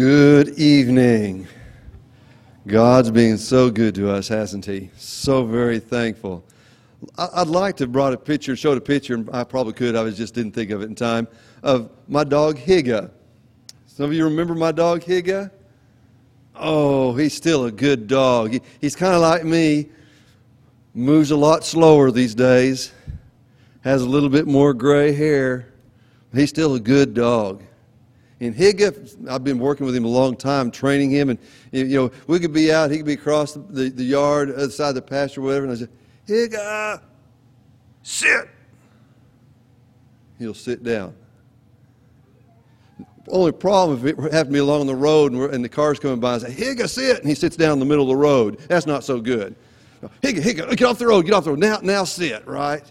Good evening. God's being so good to us, hasn't He? So very thankful. I'd like to have brought a picture, showed a picture, and I probably could, I just didn't think of it in time, of my dog Higa. Some of you remember my dog Higa? Oh, he's still a good dog. He, he's kind of like me, moves a lot slower these days, has a little bit more gray hair. He's still a good dog. And Higa, I've been working with him a long time, training him. And, you know, we could be out, he could be across the, the, yard, other side of the pasture, whatever. And I said, Higa, sit. He'll sit down. Only problem if it happened to be along the road and, and the car's coming by and say, Higa, sit. And he sits down in the middle of the road. That's not so good. Higa, Higa, get off the road, get off the road. Now, now sit, right?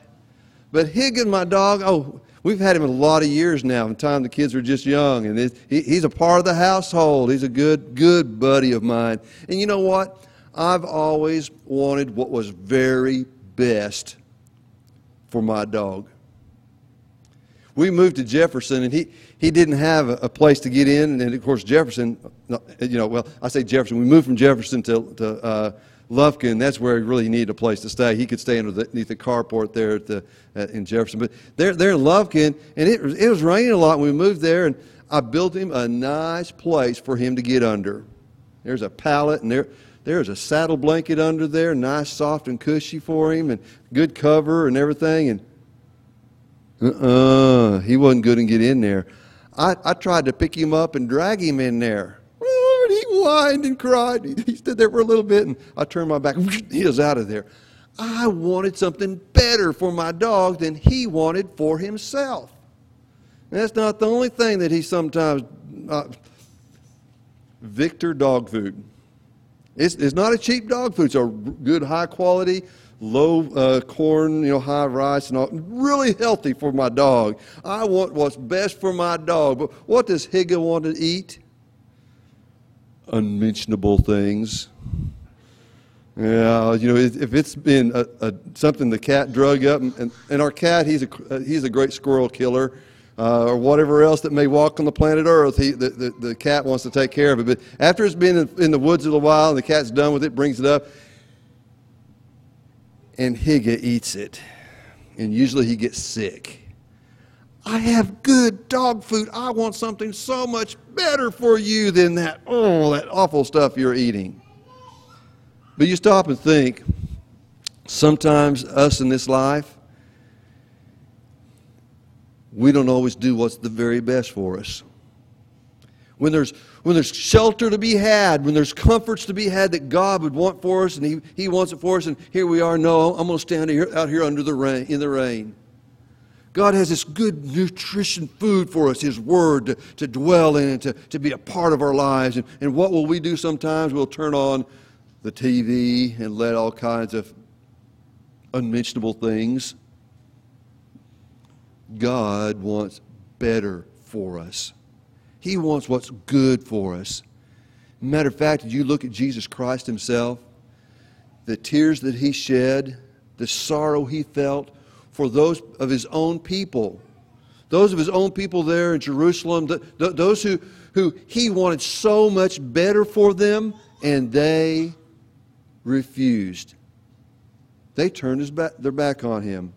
But Higa, my dog, oh, We've had him a lot of years now, the time the kids were just young, and it, he, he's a part of the household. He's a good, good buddy of mine. And you know what? I've always wanted what was very best for my dog. We moved to Jefferson, and he, he didn't have a, a place to get in. And of course, Jefferson, you know, well, I say Jefferson. We moved from Jefferson to, to uh, Lufkin, that's where he really needed a place to stay. He could stay underneath the carport there at the, in Jefferson. But they're, they're in Lufkin, and it, it was raining a lot when we moved there, and I built him a nice place for him to get under. There's a pallet, and there, there's a saddle blanket under there, nice, soft, and cushy for him, and good cover and everything. And uh-uh, he wasn't good and get in there. I, I tried to pick him up and drag him in there whined and cried. He stood there for a little bit, and I turned my back. He was out of there. I wanted something better for my dog than he wanted for himself. And that's not the only thing that he sometimes. Uh, Victor dog food. It's, it's not a cheap dog food. It's a good, high quality, low uh, corn, you know, high rice, and all. Really healthy for my dog. I want what's best for my dog. But what does Higa want to eat? Unmentionable things. Yeah, you know, if it's been a, a, something the cat drug up, and, and our cat, he's a, he's a great squirrel killer, uh, or whatever else that may walk on the planet Earth, he, the, the, the cat wants to take care of it. But after it's been in, the woods a little while and the cat's done with it, brings it up, and Higa eats it. And usually he gets sick. I have good dog food. I want something so much better for you than that, oh, that awful stuff you're eating. But you stop and think sometimes us in this life, we don't always do what's the very best for us. When there's, when there's shelter to be had, when there's comforts to be had that God would want for us and He, he wants it for us, and here we are, no, I'm going to stand here, out here under the rain, in the rain. God has this good nutrition food for us, His Word, to, to dwell in and to, to be a part of our lives. And, and what will we do sometimes? We'll turn on the TV and let all kinds of unmentionable things. God wants better for us. He wants what's good for us. Matter of fact, you look at Jesus Christ Himself? The tears that He shed, the sorrow He felt, for those of his own people. Those of his own people there in Jerusalem, those who, who he wanted so much better for them, and they refused. They turned back, their back on him.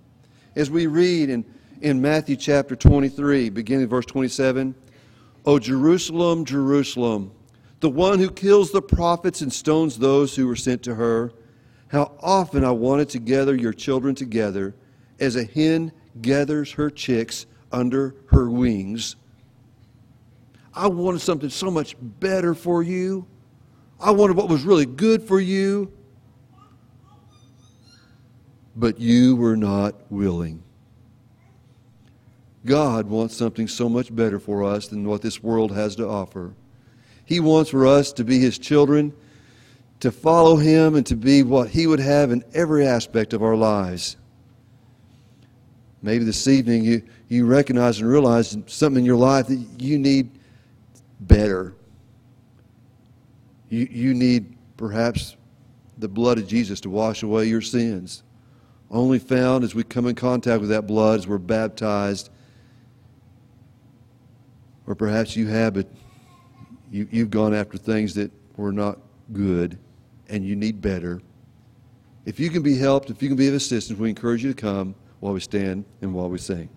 As we read in, in Matthew chapter 23, beginning verse 27, O Jerusalem, Jerusalem, the one who kills the prophets and stones those who were sent to her, how often I wanted to gather your children together as a hen gathers her chicks under her wings. I wanted something so much better for you. I wanted what was really good for you. But you were not willing. God wants something so much better for us than what this world has to offer. He wants for us to be His children, to follow Him, and to be what He would have in every aspect of our lives. Maybe this evening you, you recognize and realize something in your life that you need better. You, you need perhaps the blood of Jesus to wash away your sins. Only found as we come in contact with that blood as we're baptized. Or perhaps you have it, you, you've gone after things that were not good and you need better. If you can be helped, if you can be of assistance, we encourage you to come while we stand and while we sing.